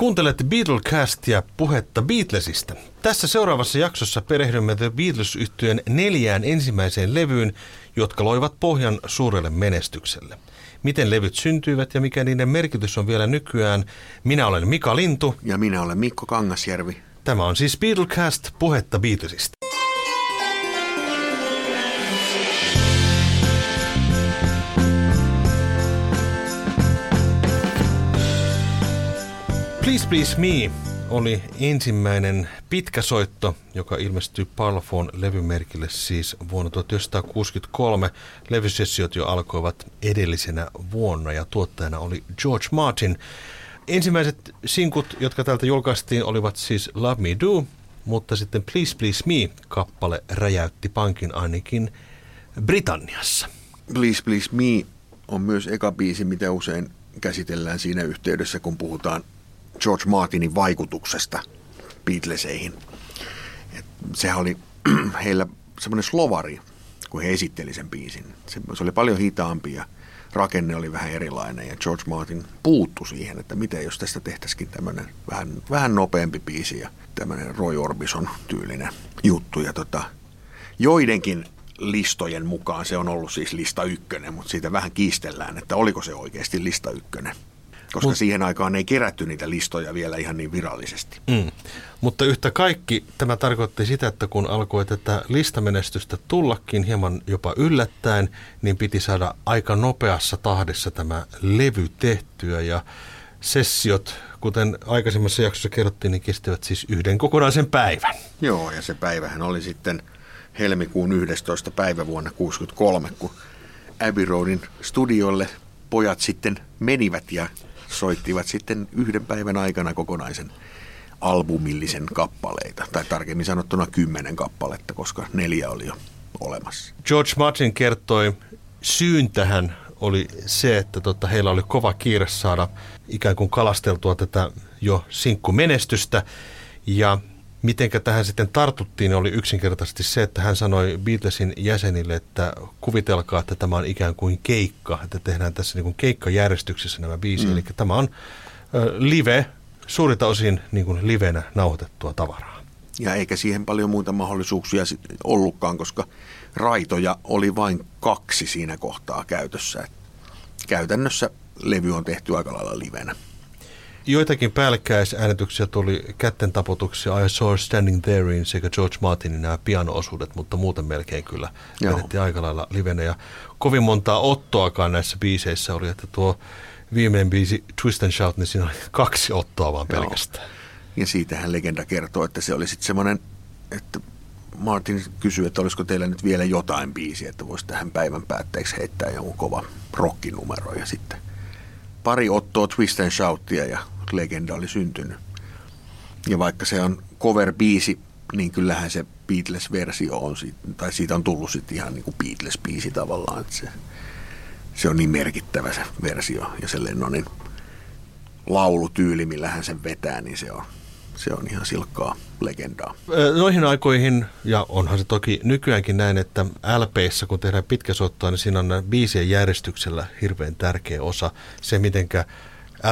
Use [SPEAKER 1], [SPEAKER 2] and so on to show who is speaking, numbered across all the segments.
[SPEAKER 1] Kuuntelette Beatlecastia puhetta Beatlesista. Tässä seuraavassa jaksossa perehdymme The beatles yhtyeen neljään ensimmäiseen levyyn, jotka loivat pohjan suurelle menestykselle. Miten levyt syntyivät ja mikä niiden merkitys on vielä nykyään. Minä olen Mika Lintu.
[SPEAKER 2] Ja minä olen Mikko Kangasjärvi.
[SPEAKER 1] Tämä on siis Beatlecast puhetta Beatlesista. Please Please Me oli ensimmäinen pitkä soitto, joka ilmestyi Parlophone-levymerkille siis vuonna 1963. Levysessiot jo alkoivat edellisenä vuonna ja tuottajana oli George Martin. Ensimmäiset sinkut, jotka täältä julkaistiin, olivat siis Love Me Do, mutta sitten Please Please Me-kappale räjäytti pankin ainakin Britanniassa.
[SPEAKER 2] Please Please Me on myös eka biisi, mitä usein käsitellään siinä yhteydessä, kun puhutaan George Martinin vaikutuksesta Beatleseihin. Et sehän oli heillä semmoinen slovari, kun he esitteli sen biisin. Se, se oli paljon hitaampi ja rakenne oli vähän erilainen ja George Martin puuttu siihen, että miten jos tästä tehtäisikin tämmöinen vähän, vähän nopeampi biisi ja tämmöinen Roy Orbison tyylinen juttu. Ja tota, joidenkin listojen mukaan se on ollut siis lista ykkönen, mutta siitä vähän kiistellään, että oliko se oikeasti lista ykkönen koska Mut, siihen aikaan ei kerätty niitä listoja vielä ihan niin virallisesti. Mm.
[SPEAKER 1] Mutta yhtä kaikki tämä tarkoitti sitä, että kun alkoi tätä listamenestystä tullakin hieman jopa yllättäen, niin piti saada aika nopeassa tahdissa tämä levy tehtyä ja sessiot, kuten aikaisemmassa jaksossa kerrottiin, niin kestivät siis yhden kokonaisen päivän.
[SPEAKER 2] Joo, ja se päivähän oli sitten helmikuun 11. päivä vuonna 1963, kun Abbey Roadin studiolle pojat sitten menivät ja soittivat sitten yhden päivän aikana kokonaisen albumillisen kappaleita, tai tarkemmin sanottuna kymmenen kappaletta, koska neljä oli jo olemassa.
[SPEAKER 1] George Martin kertoi syyn tähän oli se, että tota, heillä oli kova kiire saada ikään kuin kalasteltua tätä jo sinkkumenestystä. Ja Mitenkä tähän sitten tartuttiin, oli yksinkertaisesti se, että hän sanoi Beatlesin jäsenille, että kuvitelkaa, että tämä on ikään kuin keikka, että tehdään tässä niin kuin keikkajärjestyksessä nämä biisi. Mm. Eli tämä on live, suurita osin niin kuin livenä nauhoitettua tavaraa.
[SPEAKER 2] Ja eikä siihen paljon muita mahdollisuuksia ollutkaan, koska raitoja oli vain kaksi siinä kohtaa käytössä. Käytännössä levy on tehty aika lailla livenä.
[SPEAKER 1] Joitakin päällekkäisäänetyksiä tuli kätten taputuksia I Saw Standing Therein sekä George Martinin nämä piano-osuudet, mutta muuten melkein kyllä vedettiin aika lailla livenä. Ja kovin montaa ottoakaan näissä biiseissä oli, että tuo viimeinen biisi Twist and Shout, niin siinä oli kaksi ottoa vaan pelkästään. Joo.
[SPEAKER 2] Ja siitähän legenda kertoo, että se oli sitten semmoinen, että Martin kysyi, että olisiko teillä nyt vielä jotain biisiä, että voisi tähän päivän päätteeksi heittää jonkun kova rockinumero ja sitten pari ottoa Twist and Shoutia ja legenda oli syntynyt. Ja vaikka se on cover-biisi, niin kyllähän se Beatles-versio on, tai siitä on tullut sitten ihan niin kuin Beatles-biisi tavallaan, että se, se on niin merkittävä se versio ja se Lennonin laulutyyli, millä hän sen vetää, niin se on, se on ihan silkkaa legendaa.
[SPEAKER 1] Noihin aikoihin, ja onhan se toki nykyäänkin näin, että LPissä kun tehdään pitkäsoittoa, niin siinä on biisien järjestyksellä hirveän tärkeä osa. Se, mitenkä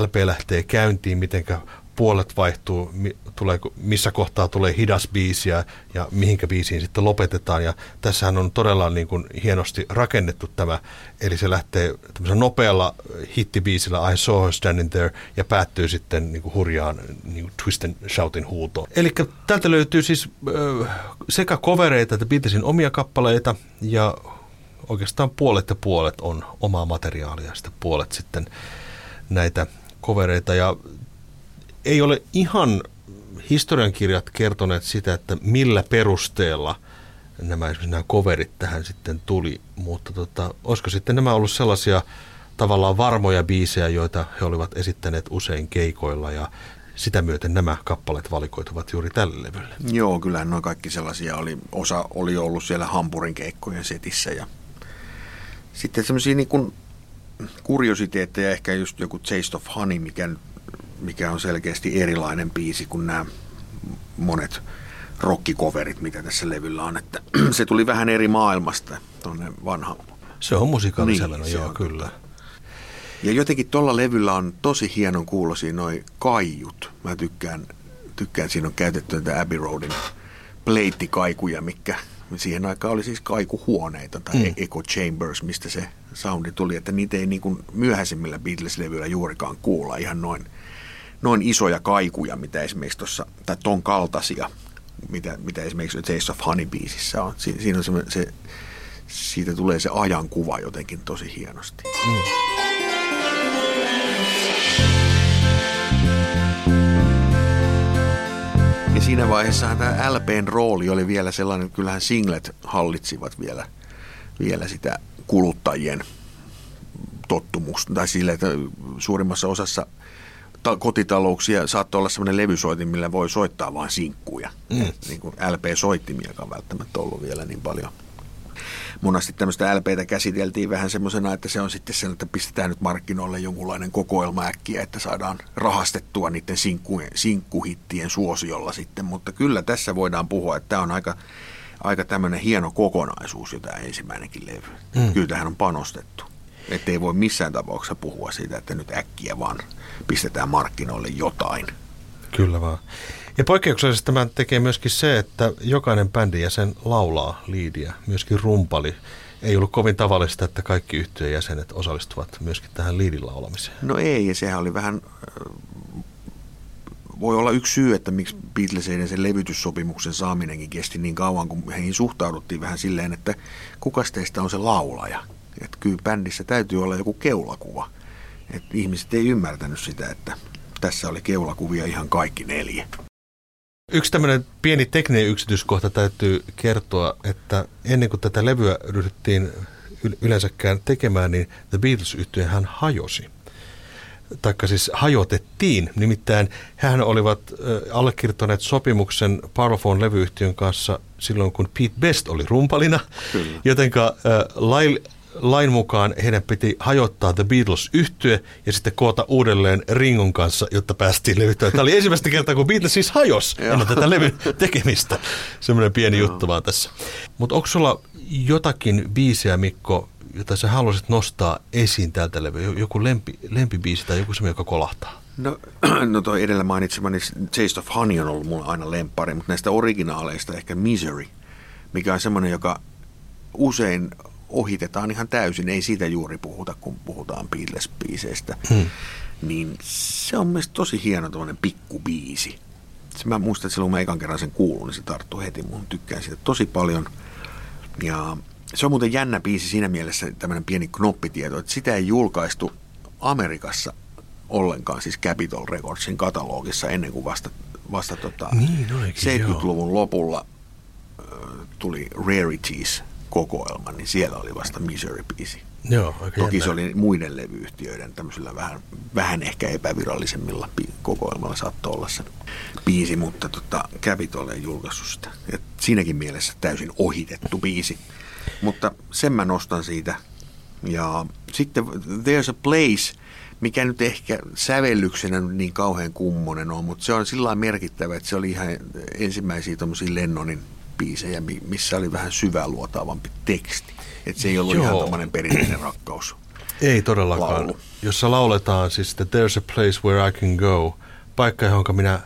[SPEAKER 1] LP lähtee käyntiin, mitenkä puolet vaihtuu, tulee, missä kohtaa tulee hidas biisi ja, ja mihinkä biisiin sitten lopetetaan. Ja tässähän on todella niin kuin hienosti rakennettu tämä, eli se lähtee nopealla hittibiisillä I saw her standing there ja päättyy sitten niin kuin hurjaan niin kuin twist and shoutin huutoon. Eli täältä löytyy siis äh, sekä kovereita että Beatlesin omia kappaleita ja oikeastaan puolet ja puolet on omaa materiaalia ja sitten puolet sitten näitä kovereita ja ei ole ihan historiankirjat kertoneet sitä, että millä perusteella nämä, esimerkiksi nämä coverit tähän sitten tuli, mutta tota, olisiko sitten nämä ollut sellaisia tavallaan varmoja biisejä, joita he olivat esittäneet usein keikoilla ja sitä myöten nämä kappaleet valikoituvat juuri tälle levylle.
[SPEAKER 2] Joo, kyllä noin kaikki sellaisia oli. Osa oli ollut siellä Hampurin keikkojen setissä ja sitten semmoisia niin kuin kuriositeetteja, ehkä just joku Taste of Honey, mikä mikä on selkeästi erilainen biisi kuin nämä monet rockikoverit, mitä tässä levyllä on. Että se tuli vähän eri maailmasta tuonne vanha.
[SPEAKER 1] Se on musikaalisella, niin, joo, kyllä.
[SPEAKER 2] Ja jotenkin tuolla levyllä on tosi hienon kuulosia noi kaiut. Mä tykkään, tykkään siinä on käytetty näitä Abbey Roadin pleittikaikuja, mikä siihen aikaan oli siis kaikuhuoneita tai mm. echo chambers, mistä se soundi tuli, että niitä ei niin kuin myöhäisemmillä Beatles-levyillä juurikaan kuulla ihan noin, noin isoja kaikuja, mitä esimerkiksi tuossa, tai ton kaltaisia, mitä, mitä esimerkiksi Taste of Honey-biisissä on. Si, siinä on se, se, siitä tulee se ajankuva jotenkin tosi hienosti. Mm. Ja siinä vaiheessa tämä LPn rooli oli vielä sellainen, että kyllähän singlet hallitsivat vielä, vielä sitä kuluttajien tottumusta. Tai sille, että suurimmassa osassa ta- kotitalouksia saattoi olla sellainen levysoitin, millä voi soittaa vain sinkkuja. Mm. Niin kuin LP-soittimiakaan välttämättä ollut vielä niin paljon – monasti tämmöistä LPtä käsiteltiin vähän semmoisena, että se on sitten sen, että pistetään nyt markkinoille jonkunlainen kokoelma äkkiä, että saadaan rahastettua niiden sinkku, sinkkuhittien suosiolla sitten, mutta kyllä tässä voidaan puhua, että tämä on aika, aika tämmöinen hieno kokonaisuus jo tämä ensimmäinenkin levy. Mm. Kyllä tähän on panostettu. Että ei voi missään tapauksessa puhua siitä, että nyt äkkiä vaan pistetään markkinoille jotain.
[SPEAKER 1] Kyllä vaan. Ja poikkeuksellisesti tämän tekee myöskin se, että jokainen bändin jäsen laulaa liidiä, myöskin rumpali. Ei ollut kovin tavallista, että kaikki yhtiön jäsenet osallistuvat myöskin tähän liidin laulamiseen.
[SPEAKER 2] No ei, ja sehän oli vähän, voi olla yksi syy, että miksi Beatleseiden sen levytyssopimuksen saaminenkin kesti niin kauan, kun heihin suhtauduttiin vähän silleen, että kuka teistä on se laulaja. Että kyllä bändissä täytyy olla joku keulakuva. Että ihmiset ei ymmärtänyt sitä, että tässä oli keulakuvia ihan kaikki neljä.
[SPEAKER 1] Yksi tämmöinen pieni tekninen yksityiskohta täytyy kertoa, että ennen kuin tätä levyä ryhdyttiin yleensäkään tekemään, niin The beatles hän hajosi. Taikka siis hajotettiin. Nimittäin hän olivat allekirjoittaneet sopimuksen Parlophone-levyyhtiön kanssa silloin, kun Pete Best oli rumpalina. Kyllä. Jotenka lain mukaan heidän piti hajottaa The Beatles yhtye ja sitten koota uudelleen Ringon kanssa, jotta päästiin levyttämään. Tämä oli ensimmäistä kertaa, kun Beatles siis hajos ennen tätä levyn tekemistä. Semmoinen pieni juttu vaan tässä. Mutta onko sulla jotakin biisiä, Mikko, jota sä haluaisit nostaa esiin tältä levyä? Joku lempi, lempibiisi tai joku semmoinen, joka kolahtaa?
[SPEAKER 2] No, no toi edellä mainitsemani Taste of Honey on ollut mulla aina lempari, mutta näistä originaaleista ehkä Misery, mikä on semmoinen, joka usein ohitetaan ihan täysin, ei siitä juuri puhuta, kun puhutaan Beatles-biiseistä. Hmm. Niin se on mielestäni tosi hieno tuollainen pikkubiisi. Se mä muistan, että silloin mä ekan kerran sen kuulun, niin se tarttuu heti. Mun tykkään siitä tosi paljon. Ja se on muuten jännä biisi siinä mielessä, tämmöinen pieni knoppitieto, että sitä ei julkaistu Amerikassa ollenkaan, siis Capitol Recordsin katalogissa ennen kuin vasta, vasta tota
[SPEAKER 1] niin,
[SPEAKER 2] 70-luvun joo. lopulla tuli Rarities kokoelma, niin siellä oli vasta Misery-biisi.
[SPEAKER 1] Joo,
[SPEAKER 2] Toki jännä. se oli muiden levyyhtiöiden tämmöisillä vähän, vähän ehkä epävirallisemmilla kokoelmalla saattoi olla se biisi, mutta tota, Capitol ei julkaissut sitä. Et siinäkin mielessä täysin ohitettu biisi. Mutta sen mä nostan siitä. Ja sitten There's a Place, mikä nyt ehkä sävellyksenä niin kauhean kummonen on, mutta se on sillä merkittävä, että se oli ihan ensimmäisiä tuommoisia Lennonin biisejä, missä oli vähän syvää luotaavampi teksti. Että se ei ollut Joo. ihan tämmöinen perinteinen rakkaus.
[SPEAKER 1] Ei todellakaan. Laulu. Jossa lauletaan siis, että there's a place where I can go, paikka, johon minä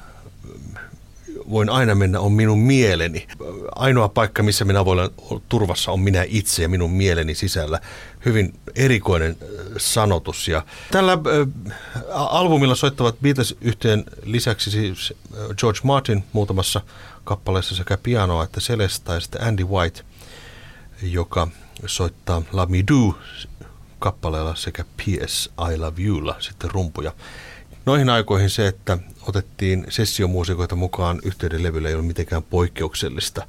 [SPEAKER 1] voin aina mennä, on minun mieleni. Ainoa paikka, missä minä voin olla turvassa, on minä itse ja minun mieleni sisällä. Hyvin erikoinen sanotus. Ja tällä äh, albumilla soittavat beatles yhteen lisäksi siis George Martin muutamassa kappaleessa sekä pianoa että celesta ja sitten Andy White, joka soittaa La Me Do kappaleella sekä P.S. I Love Youlla sitten rumpuja. Noihin aikoihin se, että otettiin sessiomuusikoita mukaan yhteyden levyllä ei ole mitenkään poikkeuksellista.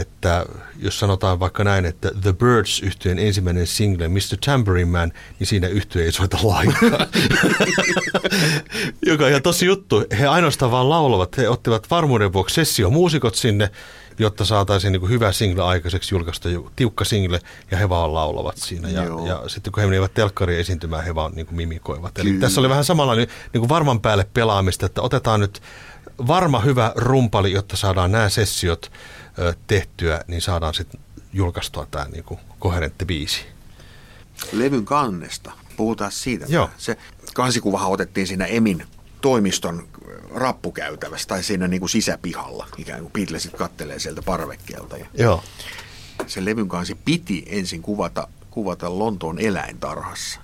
[SPEAKER 1] Että jos sanotaan vaikka näin, että The Birds yhtyeen ensimmäinen single Mr. Tambourine Man, niin siinä yhtye ei soita lainkaan. Joka on ihan tosi juttu. He ainoastaan vaan laulavat. He ottivat varmuuden vuoksi sessiomuusikot sinne, jotta saataisiin niin hyvä single aikaiseksi julkaista tiukka single, ja he vaan laulavat siinä. Ja, ja sitten kun he menivät telkkariin esiintymään, he vaan niin mimikoivat. Eli tässä oli vähän samanlainen niin kuin varman päälle pelaamista, että otetaan nyt varma hyvä rumpali, jotta saadaan nämä sessiot ö, tehtyä, niin saadaan sitten julkaistua tämä niin kuin koherentti biisi.
[SPEAKER 2] Levyn kannesta Puhutaan siitä.
[SPEAKER 1] Joo.
[SPEAKER 2] Se kansikuvahan otettiin siinä Emin toimiston rappukäytävässä tai siinä niin kuin sisäpihalla. Ikään kuin Beatlesit kattelee sieltä parvekkeelta. Ja
[SPEAKER 1] Joo.
[SPEAKER 2] se levyn kansi piti ensin kuvata, kuvata Lontoon eläintarhassa.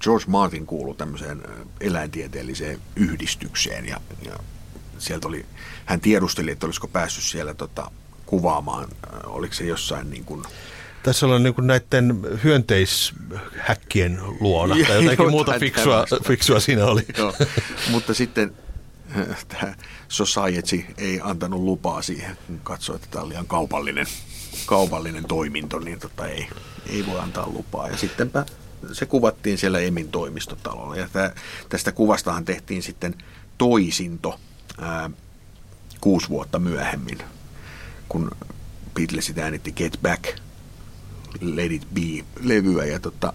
[SPEAKER 2] George Martin kuului tämmöiseen eläintieteelliseen yhdistykseen ja, ja sieltä oli, hän tiedusteli, että olisiko päässyt siellä tota, kuvaamaan, ö, oliko se jossain niin kuin,
[SPEAKER 1] Tässä on niin kuin näiden hyönteishäkkien luona tai jotakin
[SPEAKER 2] Jotain
[SPEAKER 1] muuta fiksua, fiksua siinä oli.
[SPEAKER 2] Joo, mutta sitten tämä Society ei antanut lupaa siihen, kun katsoi, että tämä on liian kaupallinen, kaupallinen toiminto, niin tota ei, ei voi antaa lupaa. Ja sittenpä se kuvattiin siellä Emin toimistotalolla. Ja tää, tästä kuvastahan tehtiin sitten toisinto ää, kuusi vuotta myöhemmin, kun Beatlesit äänitti Get Back, Let It Be-levyä. Ja tota,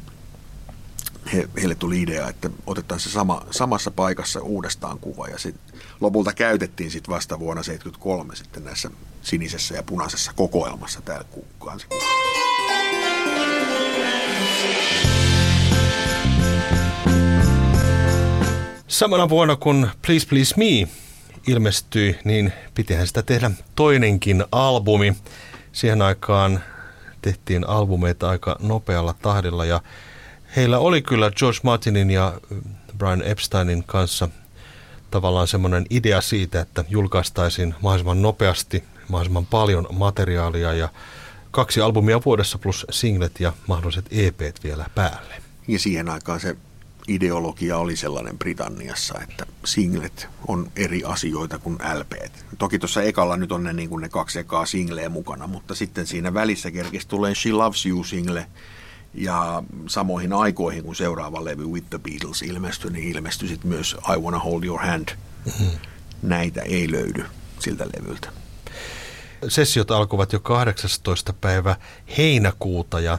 [SPEAKER 2] he, heille tuli idea, että otetaan se sama, samassa paikassa uudestaan kuva ja sit lopulta käytettiin sit vasta vuonna 1973 sitten näissä sinisessä ja punaisessa kokoelmassa täällä ku- kansikuva.
[SPEAKER 1] Samana vuonna kun Please Please Me ilmestyi, niin pitihän sitä tehdä toinenkin albumi. Siihen aikaan tehtiin albumeita aika nopealla tahdilla ja heillä oli kyllä George Martinin ja Brian Epsteinin kanssa tavallaan semmoinen idea siitä, että julkaistaisiin mahdollisimman nopeasti, mahdollisimman paljon materiaalia ja kaksi albumia vuodessa plus singlet ja mahdolliset EPt vielä päälle.
[SPEAKER 2] Ja siihen aikaan se ideologia oli sellainen Britanniassa, että singlet on eri asioita kuin LPt. Toki tuossa ekalla nyt on ne, niin kuin ne kaksi ekaa singleä mukana, mutta sitten siinä välissä kerkisi tulee She Loves You single, ja samoihin aikoihin, kun seuraava levy With the Beatles ilmestyi, niin ilmestyi sitten myös I Wanna Hold Your Hand. Näitä ei löydy siltä levyltä.
[SPEAKER 1] Sessiot alkoivat jo 18. päivä heinäkuuta ja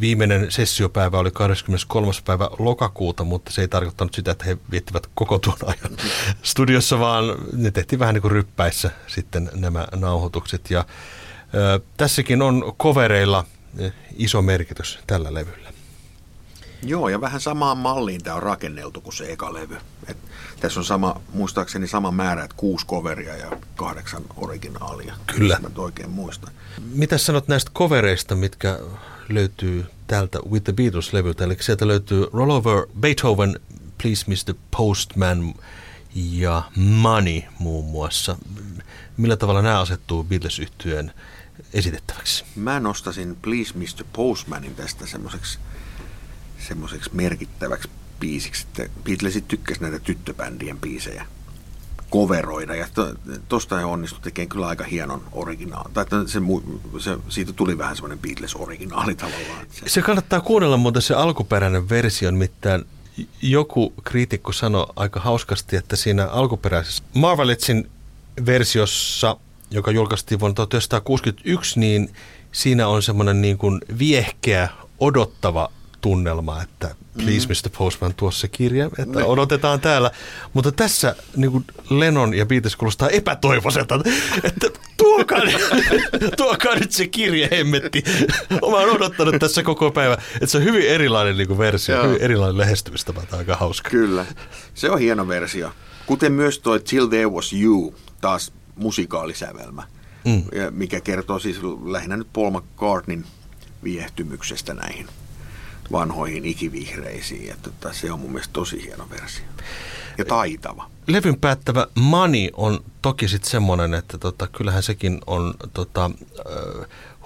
[SPEAKER 1] viimeinen sessiopäivä oli 23. päivä lokakuuta, mutta se ei tarkoittanut sitä, että he viettivät koko tuon ajan studiossa, vaan ne tehtiin vähän niin kuin ryppäissä sitten nämä nauhoitukset. Ja ö, tässäkin on kovereilla iso merkitys tällä levyllä.
[SPEAKER 2] Joo, ja vähän samaan malliin tämä on rakenneltu kuin se eka levy. Et tässä on sama, muistaakseni sama määrä, että kuusi coveria ja kahdeksan originaalia.
[SPEAKER 1] Kyllä.
[SPEAKER 2] Mä oikein muistan.
[SPEAKER 1] Mitä sanot näistä kovereista, mitkä löytyy tältä With the Beatles-levyltä? Eli sieltä löytyy Roll Over Beethoven, Please Mr. Postman ja Money muun muassa. Millä tavalla nämä asettuu beatles yhtyeen esitettäväksi?
[SPEAKER 2] Mä nostasin Please Mr. Postmanin tästä semmoiseksi semmoiseksi merkittäväksi biisiksi, Beatlesit tykkäsi näitä tyttöbändien biisejä koveroida, ja to, tosta he onnistu tekemään kyllä aika hienon originaali. Tai se, se, siitä tuli vähän semmoinen Beatles-originaali tavallaan. Se,
[SPEAKER 1] Se kannattaa kuunnella muuten se alkuperäinen versio, nimittäin joku kriitikko sanoi aika hauskasti, että siinä alkuperäisessä Marvelitsin versiossa, joka julkaistiin vuonna 1961, niin siinä on semmoinen niin kuin viehkeä, odottava tunnelma, että please Mr. Postman, tuossa se kirja, että
[SPEAKER 2] Ne.
[SPEAKER 1] odotetaan täällä. Mutta tässä niin kuin Lennon ja Beatles kuulostaa epätoivoiselta, että tuokaa, tuokaa nyt se kirja, hemmetti. Mä oon odottanut tässä koko päivä, että se on hyvin erilainen niin kuin versio,
[SPEAKER 2] Joo.
[SPEAKER 1] hyvin erilainen lähestymistapa, tämä on aika hauska.
[SPEAKER 2] Kyllä, se on hieno versio. Kuten myös toi Till There Was You, taas musikaalisävelmä,
[SPEAKER 1] Mm.
[SPEAKER 2] mikä kertoo siis lähinnä nyt Paul McCartneyn viehtymyksestä näihin vanhoihin ikivihreisiin. Ja tota, se on mun mielestä tosi hieno versio. Ja taitava.
[SPEAKER 1] Levyn päättävä Money on toki sitten semmoinen, että tota, kyllähän sekin on tota,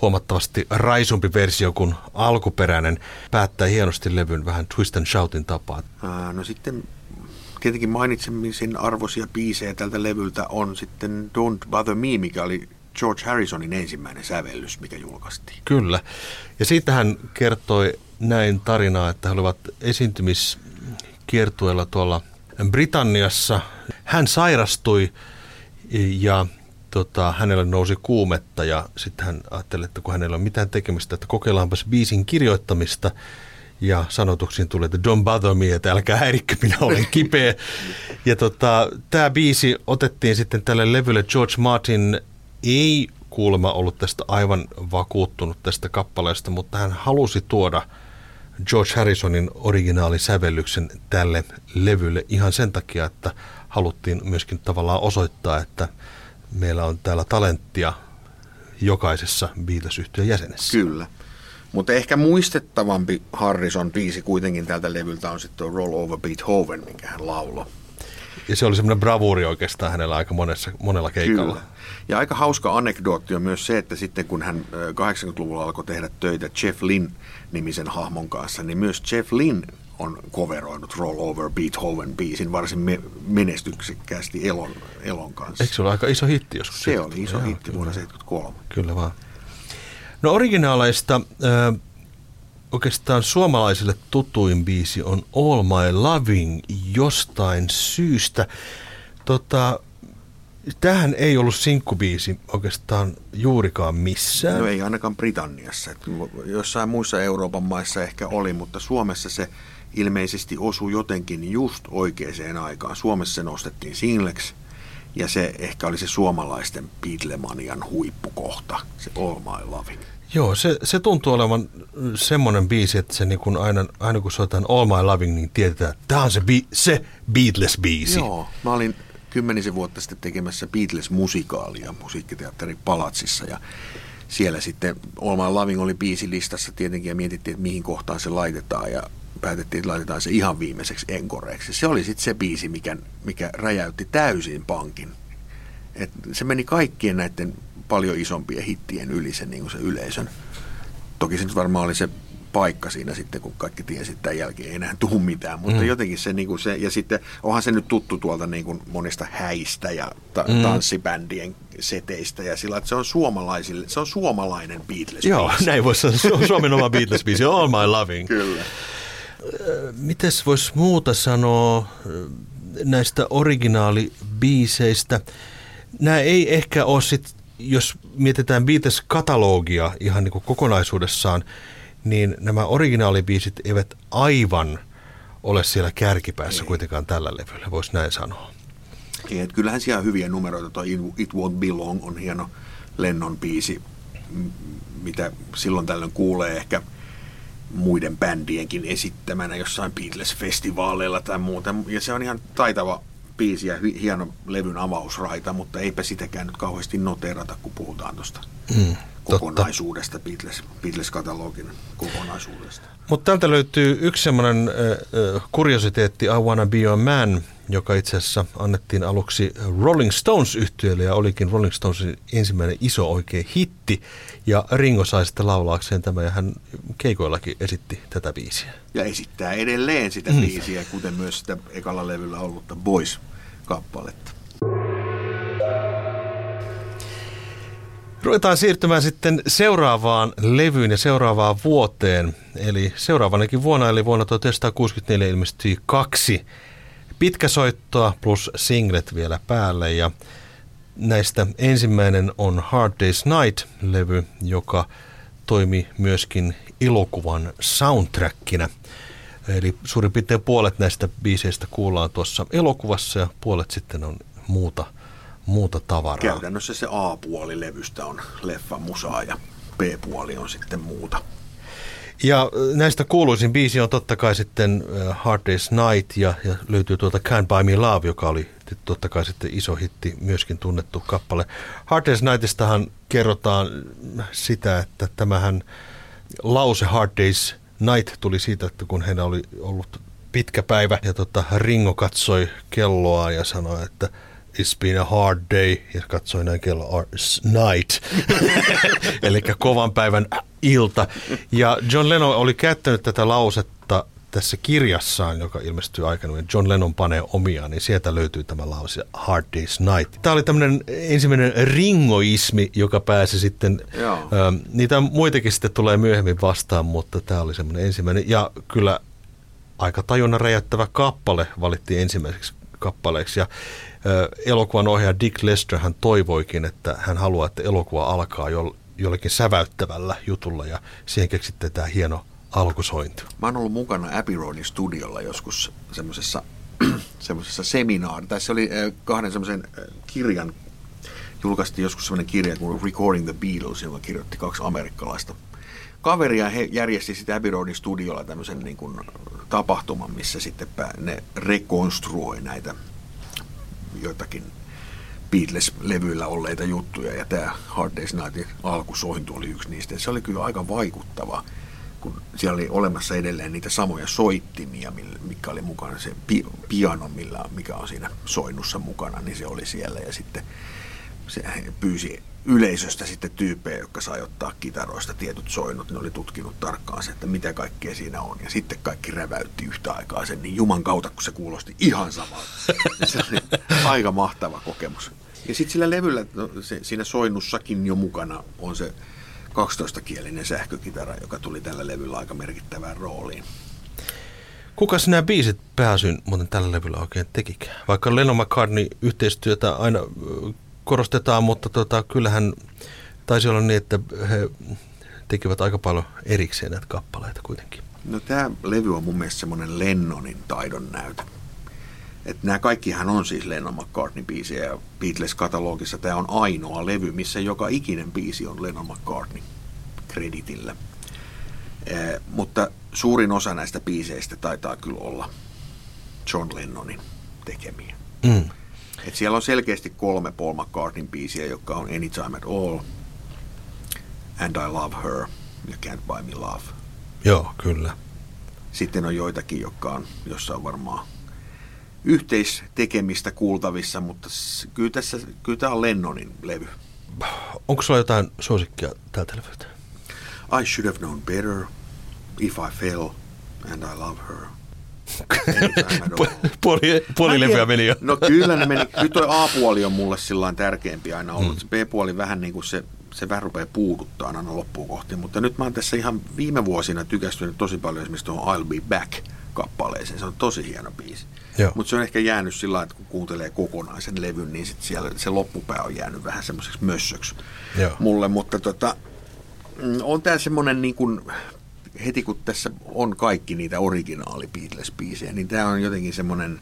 [SPEAKER 1] huomattavasti raisumpi versio kuin alkuperäinen. Päättää hienosti levyn vähän twist and shoutin tapaa.
[SPEAKER 2] Ää, no sitten tietenkin mainitsemisen arvoisia biisejä tältä levyltä on sitten Don't Bother Me, mikä oli George Harrisonin ensimmäinen sävellys, mikä julkaistiin.
[SPEAKER 1] Kyllä. Ja siitä hän kertoi näin tarinaa, että he olivat esiintymiskiertueella tuolla Britanniassa. Hän sairastui ja tota, hänelle nousi kuumetta ja sitten hän ajatteli, että kun hänellä ei ole mitään tekemistä, että kokeillaanpas biisin kirjoittamista. Ja sanotuksiin tuli, että don't bother me, että älkää häirikkö, minä olen kipeä. Ja tota, tämä biisi otettiin sitten tälle levylle. George Martin ei kuulemma ollut tästä aivan vakuuttunut tästä kappaleesta, mutta hän halusi tuoda George Harrisonin originaalisävellyksen tälle levylle ihan sen takia, että haluttiin myöskin tavallaan osoittaa, että meillä on täällä talenttia jokaisessa beatles jäsenessä.
[SPEAKER 2] Kyllä. Mutta ehkä muistettavampi Harrison biisi kuitenkin tältä levyltä on sitten Roll Over Beethoven, minkä hän lauloi.
[SPEAKER 1] Ja se oli semmoinen bravuuri oikeastaan hänellä aika monessa, monella keikalla. Kyllä.
[SPEAKER 2] Ja aika hauska anekdootti on myös se, että sitten kun hän 80-luvulla alkoi tehdä töitä Jeff Lynn nimisen hahmon kanssa, niin myös Jeff Lynn on coveroinut Roll Over Beethoven biisin varsin me- menestyksekkäästi Elon, Elon kanssa.
[SPEAKER 1] Eikö se ole aika iso hitti joskus?
[SPEAKER 2] Se oli iso Joo, hitti vuonna 1973.
[SPEAKER 1] Kyllä vaan. No originaaleista äh, oikeastaan suomalaisille tutuin biisi on All My Loving jostain syystä. Tota, tähän ei ollut sinkkubiisi oikeastaan juurikaan missään.
[SPEAKER 2] No ei ainakaan Britanniassa. Jossain muissa Euroopan maissa ehkä oli, mutta Suomessa se ilmeisesti osui jotenkin just oikeaan aikaan. Suomessa se nostettiin singleksi ja se ehkä oli se suomalaisten Beatlemanian huippukohta, se All My Loving.
[SPEAKER 1] Joo, se, se tuntuu olevan semmoinen biisi, että se niin kun aina, aina kun soitetaan All My Loving, niin tiedetään, että tämä on se, bi- se Beatles-biisi.
[SPEAKER 2] Joo, mä olin kymmenisen vuotta sitten tekemässä Beatles-musikaalia musiikkiteatteri Palatsissa ja siellä sitten All My Loving oli biisilistassa tietenkin ja mietittiin, että mihin kohtaan se laitetaan ja päätettiin, että laitetaan se ihan viimeiseksi enkoreeksi. Se oli sitten se biisi, mikä, mikä räjäytti täysin pankin. Et se meni kaikkien näiden paljon isompien hittien yli se, niin se yleisön. Toki se nyt varmaan oli se paikka siinä sitten, kun kaikki tiesi, että tämän jälkeen ei enää tule mitään. Mutta mm. jotenkin se, niin kuin se, ja sitten onhan se nyt tuttu tuolta niin kuin monista häistä ja ta- mm. tanssibändien seteistä ja sillä, että se on suomalaisille, se on suomalainen beatles
[SPEAKER 1] Joo, näin voisi sanoa, se on Suomen oma Beatles-biisi, All My Loving.
[SPEAKER 2] Kyllä.
[SPEAKER 1] Mites voisi muuta sanoa näistä originaalibiiseistä? Nämä ei ehkä ole sit, jos mietitään Beatles-katalogia ihan niin kuin kokonaisuudessaan, niin nämä originaalibiisit eivät aivan ole siellä kärkipäässä ei. kuitenkaan tällä levyllä, voisi näin sanoa.
[SPEAKER 2] Ei, että kyllähän siellä hyviä numeroita, tuo It Won't Belong on hieno Lennon biisi, mitä silloin tällöin kuulee ehkä muiden bändienkin esittämänä jossain Beatles-festivaaleilla tai muuta. Ja se on ihan taitava biisi ja hieno levyn avausraita, mutta eipä sitäkään nyt kauheasti noterata, kun puhutaan tuosta mm, kokonaisuudesta, Beatles, Beatles-katalogin kokonaisuudesta.
[SPEAKER 1] Mutta täältä löytyy yksi semmoinen äh, kuriositeetti, I Wanna Be Your Man, joka itse asiassa annettiin aluksi Rolling stones yhtiölle ja olikin Rolling Stonesin ensimmäinen iso oikea hitti. Ja Ringo sai sitten laulaakseen tämä ja hän keikoillakin esitti tätä biisiä.
[SPEAKER 2] Ja esittää edelleen sitä mm. biisiä, kuten myös sitä ekalla levyllä ollutta Boys-kappaletta.
[SPEAKER 1] Ruvetaan siirtymään sitten seuraavaan levyyn ja seuraavaan vuoteen. Eli seuraavanakin vuonna, eli vuonna 1964 ilmestyi kaksi pitkäsoittoa plus singlet vielä päälle. Ja näistä ensimmäinen on Hard Day's Night-levy, joka toimi myöskin elokuvan soundtrackina. Eli suurin piirtein puolet näistä biiseistä kuullaan tuossa elokuvassa ja puolet sitten on muuta muuta tavaraa.
[SPEAKER 2] Käytännössä se A-puoli levystä on leffan musaa ja B-puoli on sitten muuta.
[SPEAKER 1] Ja näistä kuuluisin biisi on totta kai sitten Hard Day's Night ja, ja löytyy tuolta Can't Buy Me Love, joka oli totta kai sitten iso hitti, myöskin tunnettu kappale. Hard Day's Nightistahan kerrotaan sitä, että tämähän lause Hard Day's Night tuli siitä, että kun hän oli ollut pitkä päivä ja tota, Ringo katsoi kelloa ja sanoi, että – It's been a hard day, ja katsoin näin kello night, eli kovan päivän ilta. Ja John Lennon oli käyttänyt tätä lausetta tässä kirjassaan, joka ilmestyy aikaisemmin, John Lennon panee omia, niin sieltä löytyy tämä lause Hard Day's Night. Tämä oli tämmöinen ensimmäinen ringoismi, joka pääsi sitten, Joo. niitä muitakin sitten tulee myöhemmin vastaan, mutta tämä oli semmoinen ensimmäinen. Ja kyllä aika tajunnan räjäyttävä kappale valittiin ensimmäiseksi kappaleeksi. Ja elokuvan ohjaaja Dick Lester hän toivoikin, että hän haluaa, että elokuva alkaa jo, jollekin säväyttävällä jutulla ja siihen keksitte tämä hieno alkusointi.
[SPEAKER 2] Mä oon ollut mukana Abbey Roadin studiolla joskus semmoisessa semmoisessa seminaarissa. Tässä oli kahden semmoisen kirjan, julkaistiin joskus semmoinen kirja kuin Recording the Beatles, joka kirjoitti kaksi amerikkalaista kaveri ja he järjesti sitä Abbey Roadin studiolla tämmöisen niin kuin tapahtuman, missä sitten ne rekonstruoi näitä joitakin Beatles-levyillä olleita juttuja, ja tämä Hard Day's Nightin alkusointu oli yksi niistä. Se oli kyllä aika vaikuttava, kun siellä oli olemassa edelleen niitä samoja soittimia, mikä oli mukana, se piano, mikä on siinä soinnussa mukana, niin se oli siellä, ja sitten se pyysi yleisöstä sitten tyyppejä, jotka sai ottaa kitaroista tietyt soinnut, ne oli tutkinut tarkkaan se, että mitä kaikkea siinä on. Ja sitten kaikki räväytti yhtä aikaa sen, niin juman kautta, kun se kuulosti ihan samalta. se oli aika mahtava kokemus. Ja sitten sillä levyllä, no, se, siinä soinnussakin jo mukana on se 12-kielinen sähkökitara, joka tuli tällä levyllä aika merkittävään rooliin.
[SPEAKER 1] Kuka nämä biisit pääsyn muuten tällä levyllä oikein tekikään? Vaikka Lennon McCartney yhteistyötä aina korostetaan, mutta tota, kyllähän taisi olla niin, että he tekivät aika paljon erikseen näitä kappaleita kuitenkin.
[SPEAKER 2] No tämä levy on mun mielestä semmoinen Lennonin taidon näytä. Että nämä kaikkihan on siis Lennon McCartney-biisejä ja Beatles-katalogissa tämä on ainoa levy, missä joka ikinen biisi on Lennon McCartney kreditillä. Eh, mutta suurin osa näistä biiseistä taitaa kyllä olla John Lennonin tekemiä. Mm. Et siellä on selkeästi kolme Paul McCartneyn biisiä, jotka on Anytime at All, And I Love Her ja Can't Buy Me Love.
[SPEAKER 1] Joo, kyllä.
[SPEAKER 2] Sitten on joitakin, jotka on, jossa on varmaan yhteistekemistä kuultavissa, mutta kyllä, tässä, kyllä tämä on Lennonin levy.
[SPEAKER 1] Onko sulla jotain suosikkia tältä levyltä?
[SPEAKER 2] I should have known better if I fell and I love her.
[SPEAKER 1] Puoli, puoli levyä meni jo.
[SPEAKER 2] No kyllä ne meni. Kyllä tuo A-puoli on mulle sillä tärkeämpi aina ollut. Mm. Se B-puoli vähän niin kuin se, se vähän rupeaa puuduttaa aina loppuun kohti. Mutta nyt mä oon tässä ihan viime vuosina tykästynyt tosi paljon esimerkiksi tuohon I'll Be Back kappaleeseen. Se on tosi hieno biisi. Mutta se on ehkä jäänyt sillä että kun kuuntelee kokonaisen levyn, niin sit siellä se loppupää on jäänyt vähän semmoiseksi mössöksi Joo. mulle. Mutta tota, mm, on tämä semmoinen niin kuin heti kun tässä on kaikki niitä originaali Beatles-biisejä, niin tämä on jotenkin semmoinen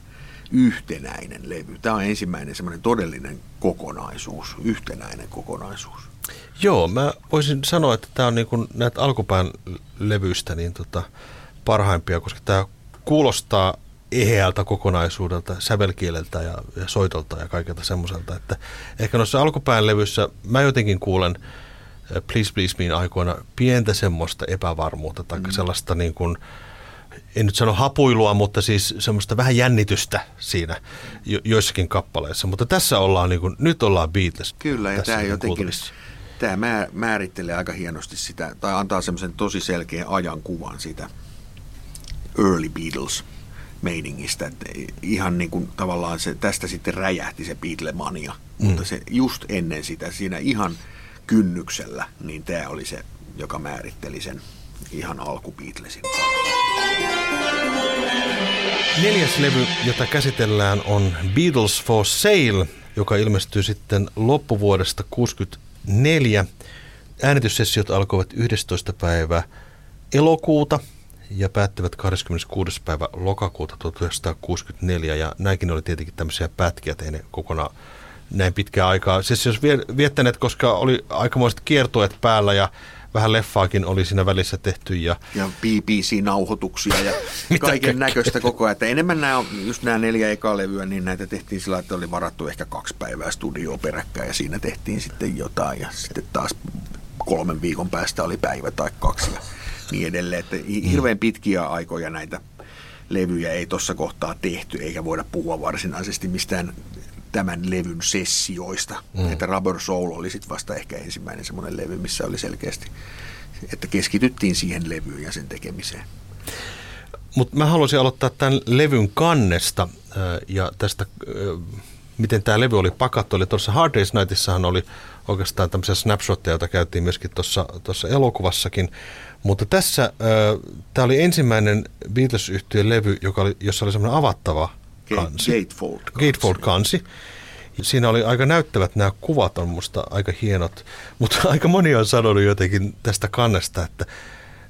[SPEAKER 2] yhtenäinen levy. Tämä on ensimmäinen semmoinen todellinen kokonaisuus, yhtenäinen kokonaisuus.
[SPEAKER 1] Joo, mä voisin sanoa, että tämä on niin näitä alkupään levyistä niin tota parhaimpia, koska tämä kuulostaa eheältä kokonaisuudelta, sävelkieleltä ja, ja soitolta ja kaikelta semmoiselta, että ehkä noissa alkupään levyssä mä jotenkin kuulen – Please Please Me aikoina pientä semmoista epävarmuutta tai mm. sellaista niin kuin, en nyt sano hapuilua, mutta siis semmoista vähän jännitystä siinä jo, joissakin kappaleissa. Mutta tässä ollaan, niin kuin, nyt ollaan Beatles.
[SPEAKER 2] Kyllä, ja tämä jotenkin, tämä määrittelee aika hienosti sitä, tai antaa semmoisen tosi selkeän ajankuvan siitä early Beatles meiningistä, että ihan niin kuin tavallaan se, tästä sitten räjähti se Beatlemania, mm. mutta se just ennen sitä, siinä ihan – kynnyksellä, niin tämä oli se, joka määritteli sen ihan alku Beatlesin.
[SPEAKER 1] Neljäs levy, jota käsitellään, on Beatles for Sale, joka ilmestyy sitten loppuvuodesta 1964. Äänityssessiot alkoivat 11. päivä elokuuta ja päättyvät 26. päivä lokakuuta 1964. Ja näinkin oli tietenkin tämmöisiä pätkiä, ei ne kokonaan näin pitkää aikaa. Siis jos viettäneet, koska oli aikamoiset kiertueet päällä ja vähän leffaakin oli siinä välissä tehty. Ja,
[SPEAKER 2] ja BBC-nauhoituksia ja kaiken näköistä koko ajan. Että enemmän nämä, just nämä neljä ekaa levyä, niin näitä tehtiin sillä että oli varattu ehkä kaksi päivää studioon peräkkäin ja siinä tehtiin sitten jotain. Ja sitten taas kolmen viikon päästä oli päivä tai kaksi ja niin edelleen. Että hirveän pitkiä aikoja näitä levyjä ei tuossa kohtaa tehty, eikä voida puhua varsinaisesti mistään tämän levyn sessioista. Mm. Että Rubber Soul oli sitten vasta ehkä ensimmäinen semmoinen levy, missä oli selkeästi, että keskityttiin siihen levyyn ja sen tekemiseen.
[SPEAKER 1] Mutta mä haluaisin aloittaa tämän levyn kannesta ja tästä, miten tämä levy oli pakattu. Oli tuossa Hard Day's Nightissahan oli oikeastaan tämmöisiä snapshotteja, joita käytiin myöskin tuossa elokuvassakin. Mutta tässä tämä oli ensimmäinen Beatles-yhtiön levy, joka oli, jossa oli semmoinen avattava kansi.
[SPEAKER 2] Gatefold
[SPEAKER 1] kansi. Gatefold kansi. Siinä oli aika näyttävät nämä kuvat, on musta aika hienot, mutta aika moni on sanonut jotenkin tästä kannesta, että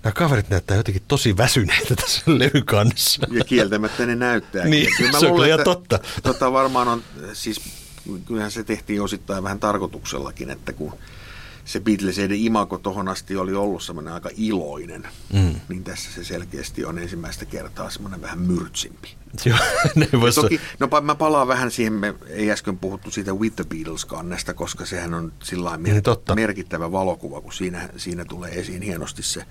[SPEAKER 1] nämä kaverit näyttää jotenkin tosi väsyneitä tässä levykannessa.
[SPEAKER 2] Ja kieltämättä ne näyttää.
[SPEAKER 1] niin,
[SPEAKER 2] kyllä
[SPEAKER 1] se on kyllä totta.
[SPEAKER 2] Tota varmaan on, siis kyllähän se tehtiin osittain vähän tarkoituksellakin, että kun se Beatleseiden imago tohon asti oli ollut semmoinen aika iloinen, mm. niin tässä se selkeästi on ensimmäistä kertaa semmoinen vähän myrtsimpi.
[SPEAKER 1] Joo, ne
[SPEAKER 2] toki, no mä palaan vähän siihen, me ei äsken puhuttu siitä With the Beatles-kannesta, koska sehän on sillä niin, merkittävä valokuva, kun siinä, siinä tulee esiin hienosti se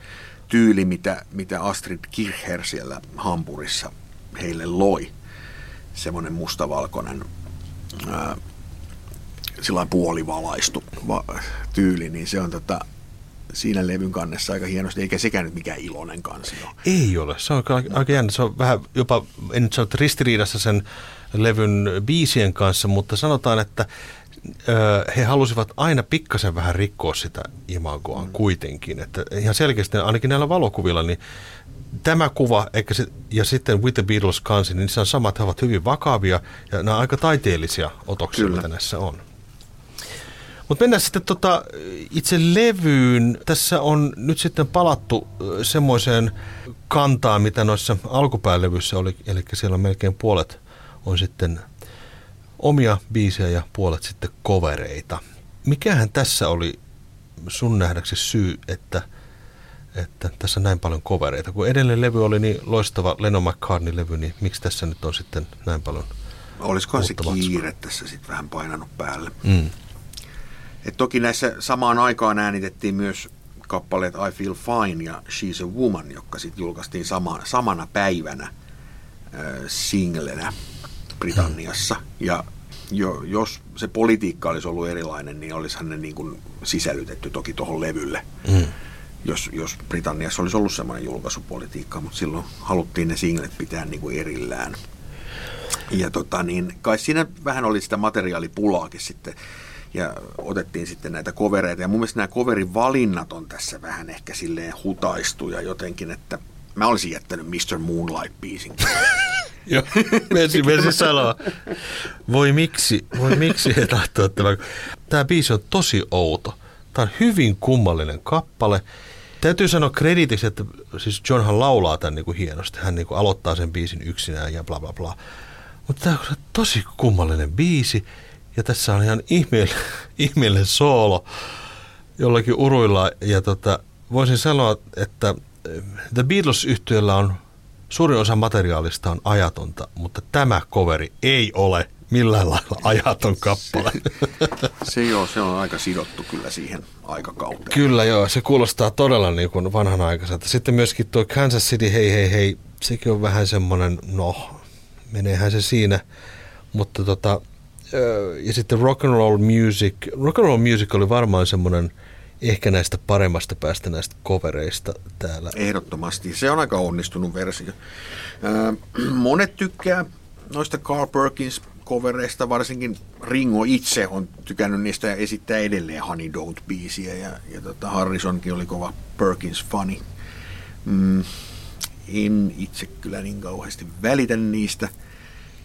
[SPEAKER 2] tyyli, mitä, mitä Astrid Kircher siellä Hampurissa heille loi. Semmoinen mustavalkoinen ää, sillä puolivalaistu va- tyyli, niin se on tota, siinä levyn kannessa aika hienosti, eikä sekään nyt mikään iloinen kansi ole.
[SPEAKER 1] Ei ole, se on aika jännä. Se on vähän jopa, en nyt sano, ristiriidassa sen levyn biisien kanssa, mutta sanotaan, että he halusivat aina pikkasen vähän rikkoa sitä imagoa mm. kuitenkin. Että ihan selkeästi, ainakin näillä valokuvilla, niin tämä kuva eikä se, ja sitten With the Beatles kansi, niin se on samat, he ovat hyvin vakavia ja nämä aika taiteellisia otoksia, Kyllä. mitä näissä on. Mutta mennään sitten tota itse levyyn. Tässä on nyt sitten palattu semmoiseen kantaan, mitä noissa alkupäälevyissä oli, eli siellä on melkein puolet on sitten omia biisejä ja puolet sitten kovereita. Mikähän tässä oli sun nähdäksi syy, että, että tässä on näin paljon kovereita? Kun edellinen levy oli niin loistava Lennon McCartney-levy, niin miksi tässä nyt on sitten näin paljon
[SPEAKER 2] Olisikohan se kiire tässä sitten vähän painanut päälle? Mm. Et toki näissä samaan aikaan äänitettiin myös kappaleet I Feel Fine ja She's a Woman, jotka sitten julkaistiin sama, samana päivänä äh, singlenä Britanniassa. Ja jo, jos se politiikka olisi ollut erilainen, niin olisihan ne niin kuin sisällytetty toki tuohon levylle. Mm. Jos, jos Britanniassa olisi ollut semmoinen julkaisupolitiikka, mutta silloin haluttiin ne singlet pitää niin kuin erillään. Ja tota, niin, kai siinä vähän oli sitä materiaalipulaakin sitten ja otettiin sitten näitä kovereita. Ja mun mielestä nämä coverin valinnat on tässä vähän ehkä silleen hutaistuja jotenkin, että mä olisin jättänyt Mr. Moonlight-biisin.
[SPEAKER 1] Joo, mesi, mesi sanoa. Voi miksi, voi miksi he tahtoo tämä. Tämä biisi on tosi outo. Tämä on hyvin kummallinen kappale. Täytyy sanoa kreditiksi, että siis Johnhan laulaa tämän niin kuin hienosti. Hän niin kuin aloittaa sen biisin yksinään ja bla bla bla. Mutta tämä on tosi kummallinen biisi. Ja tässä on ihan ihmeellinen, ihmeellinen soolo jollakin uruilla. Ja tota, voisin sanoa, että eh, The beatles yhtiöllä on suurin osa materiaalista on ajatonta, mutta tämä coveri ei ole millään lailla ajaton kappale.
[SPEAKER 2] Se, se joo, se on aika sidottu kyllä siihen aikakauteen.
[SPEAKER 1] Kyllä joo, se kuulostaa todella niin kuin vanhanaikaiselta. Sitten myöskin tuo Kansas City, hei hei hei, sekin on vähän semmoinen, no, meneehän se siinä, mutta tota, ja sitten rock and roll music. Rock and roll music oli varmaan semmoinen ehkä näistä paremmasta päästä näistä kovereista täällä.
[SPEAKER 2] Ehdottomasti. Se on aika onnistunut versio. Monet tykkää noista Carl Perkins kovereista, varsinkin Ringo itse on tykännyt niistä ja esittää edelleen Honey Don't-biisiä ja, ja tota Harrisonkin oli kova Perkins-fani. Mm, en itse kyllä niin kauheasti välitä niistä –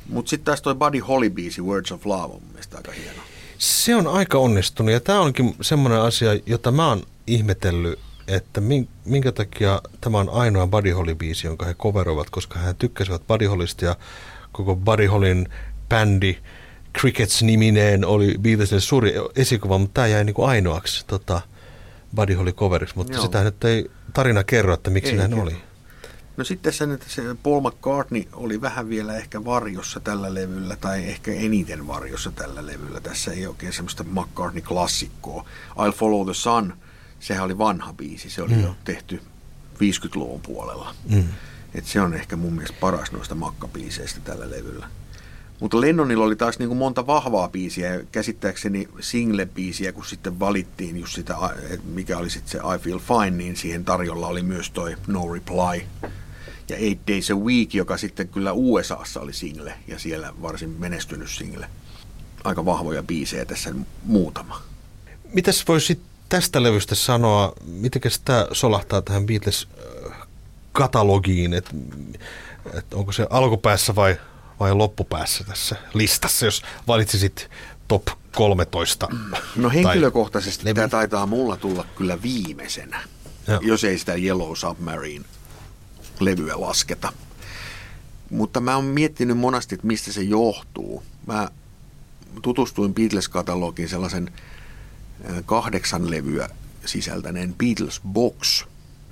[SPEAKER 2] mutta sitten taas toi Buddy Holly-biisi Words of Love on mielestäni aika hieno.
[SPEAKER 1] Se on aika onnistunut ja tämä onkin semmoinen asia, jota mä oon ihmetellyt, että minkä takia tämä on ainoa Buddy Holly-biisi, jonka he coveroivat, koska he tykkäsivät Buddy Hollista ja koko Buddy Hollin bändi Crickets-nimineen oli Beatlesille suuri esikuva, mutta tämä jäi niin kuin ainoaksi tota, Buddy Holly coveriksi, mutta Joo. sitä nyt ei tarina kerro, että miksi näin oli.
[SPEAKER 2] No sitten tässä nyt se Paul McCartney oli vähän vielä ehkä varjossa tällä levyllä, tai ehkä eniten varjossa tällä levyllä. Tässä ei oikein semmoista McCartney-klassikkoa. I'll Follow the Sun, sehän oli vanha biisi, se oli mm. jo tehty 50-luvun puolella. Mm. Et se on ehkä mun mielestä paras noista makkabiiseistä tällä levyllä. Mutta Lennonilla oli taas niin kuin monta vahvaa biisiä ja käsittääkseni single-biisiä, kun sitten valittiin just sitä, mikä oli sitten se I Feel Fine, niin siihen tarjolla oli myös toi No Reply ja Eight Days a Week, joka sitten kyllä USAssa oli single ja siellä varsin menestynyt single. Aika vahvoja biisejä tässä muutama.
[SPEAKER 1] Mitäs voisi tästä levystä sanoa, miten tämä solahtaa tähän Beatles-katalogiin, että et onko se alkupäässä vai, vai loppupäässä tässä listassa, jos valitsisit top 13?
[SPEAKER 2] No henkilökohtaisesti tämä taitaa mulla tulla kyllä viimeisenä, Joo. jos ei sitä Yellow Submarine levyä lasketa. Mutta mä oon miettinyt monasti, että mistä se johtuu. Mä tutustuin Beatles-katalogiin sellaisen kahdeksan levyä sisältäneen Beatles Box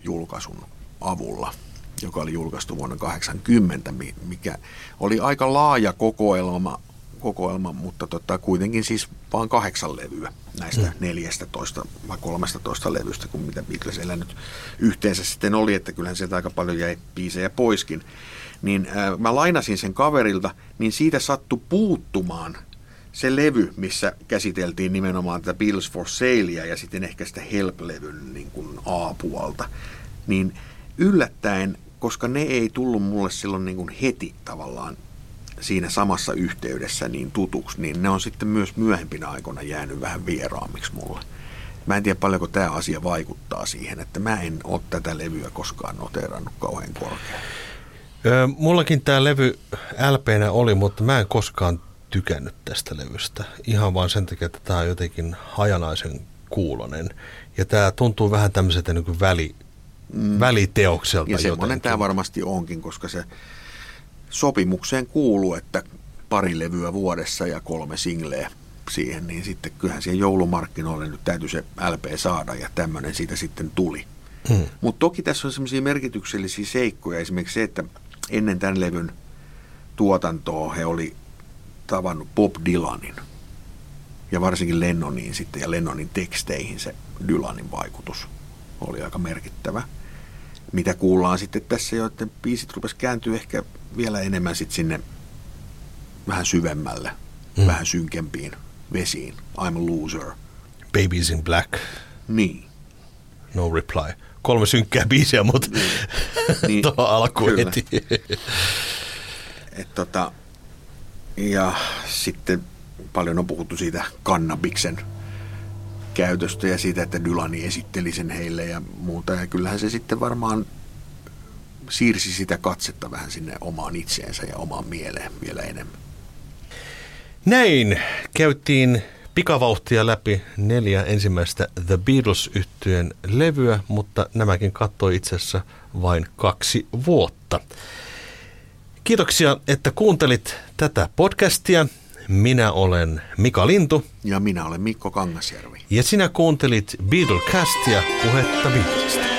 [SPEAKER 2] julkaisun avulla, joka oli julkaistu vuonna 80, mikä oli aika laaja kokoelma, kokoelma mutta tota, kuitenkin siis vain kahdeksan levyä näistä mm. 14 vai 13 levystä, kun mitä Beatlesillä nyt yhteensä sitten oli, että kyllähän sieltä aika paljon jäi biisejä poiskin. Niin äh, mä lainasin sen kaverilta, niin siitä sattui puuttumaan se levy, missä käsiteltiin nimenomaan tätä Bills for Salea ja sitten ehkä sitä Help-levyn niin kuin A-puolta, niin yllättäen, koska ne ei tullut mulle silloin niin kuin heti tavallaan siinä samassa yhteydessä niin tutuksi, niin ne on sitten myös myöhempinä aikoina jäänyt vähän vieraammiksi mulle. Mä en tiedä paljonko tämä asia vaikuttaa siihen, että mä en ole tätä levyä koskaan noterannut kauhean korkealle.
[SPEAKER 1] Mullakin tämä levy LPnä oli, mutta mä en koskaan tykännyt tästä levystä. Ihan vaan sen takia, että tämä on jotenkin hajanaisen kuulonen. Ja tämä tuntuu vähän tämmöiseltä niin väli, mm. väliteokselta.
[SPEAKER 2] Ja semmoinen tämä varmasti onkin, koska se sopimukseen kuuluu, että pari levyä vuodessa ja kolme singleä siihen, niin sitten kyllähän siihen joulumarkkinoille nyt täytyy se LP saada ja tämmöinen siitä sitten tuli. Hmm. Mutta toki tässä on semmoisia merkityksellisiä seikkoja, esimerkiksi se, että ennen tämän levyn tuotantoa he oli tavannut Bob Dylanin ja varsinkin Lennoniin sitten ja Lennonin teksteihin se Dylanin vaikutus oli aika merkittävä. Mitä kuullaan sitten tässä jo, että biisit rupes kääntyä ehkä vielä enemmän sitten sinne vähän syvemmälle, mm. vähän synkempiin vesiin. I'm a loser.
[SPEAKER 1] Babies in Black.
[SPEAKER 2] Niin.
[SPEAKER 1] No reply. Kolme synkkää biisiä, mutta niin. niin. tuohon alkuun heti.
[SPEAKER 2] Et tota, ja sitten paljon on puhuttu siitä kannabiksen käytöstä ja siitä, että Dylani esitteli sen heille ja muuta. Ja kyllähän se sitten varmaan siirsi sitä katsetta vähän sinne omaan itseensä ja omaan mieleen vielä enemmän.
[SPEAKER 1] Näin käyttiin pikavauhtia läpi neljä ensimmäistä The beatles yhtyeen levyä, mutta nämäkin kattoi itse asiassa vain kaksi vuotta. Kiitoksia, että kuuntelit tätä podcastia. Minä olen Mika Lintu.
[SPEAKER 2] Ja minä olen Mikko Kangasjärvi.
[SPEAKER 1] Ja sinä kuuntelit Beatlecastia puhetta Beatlesista.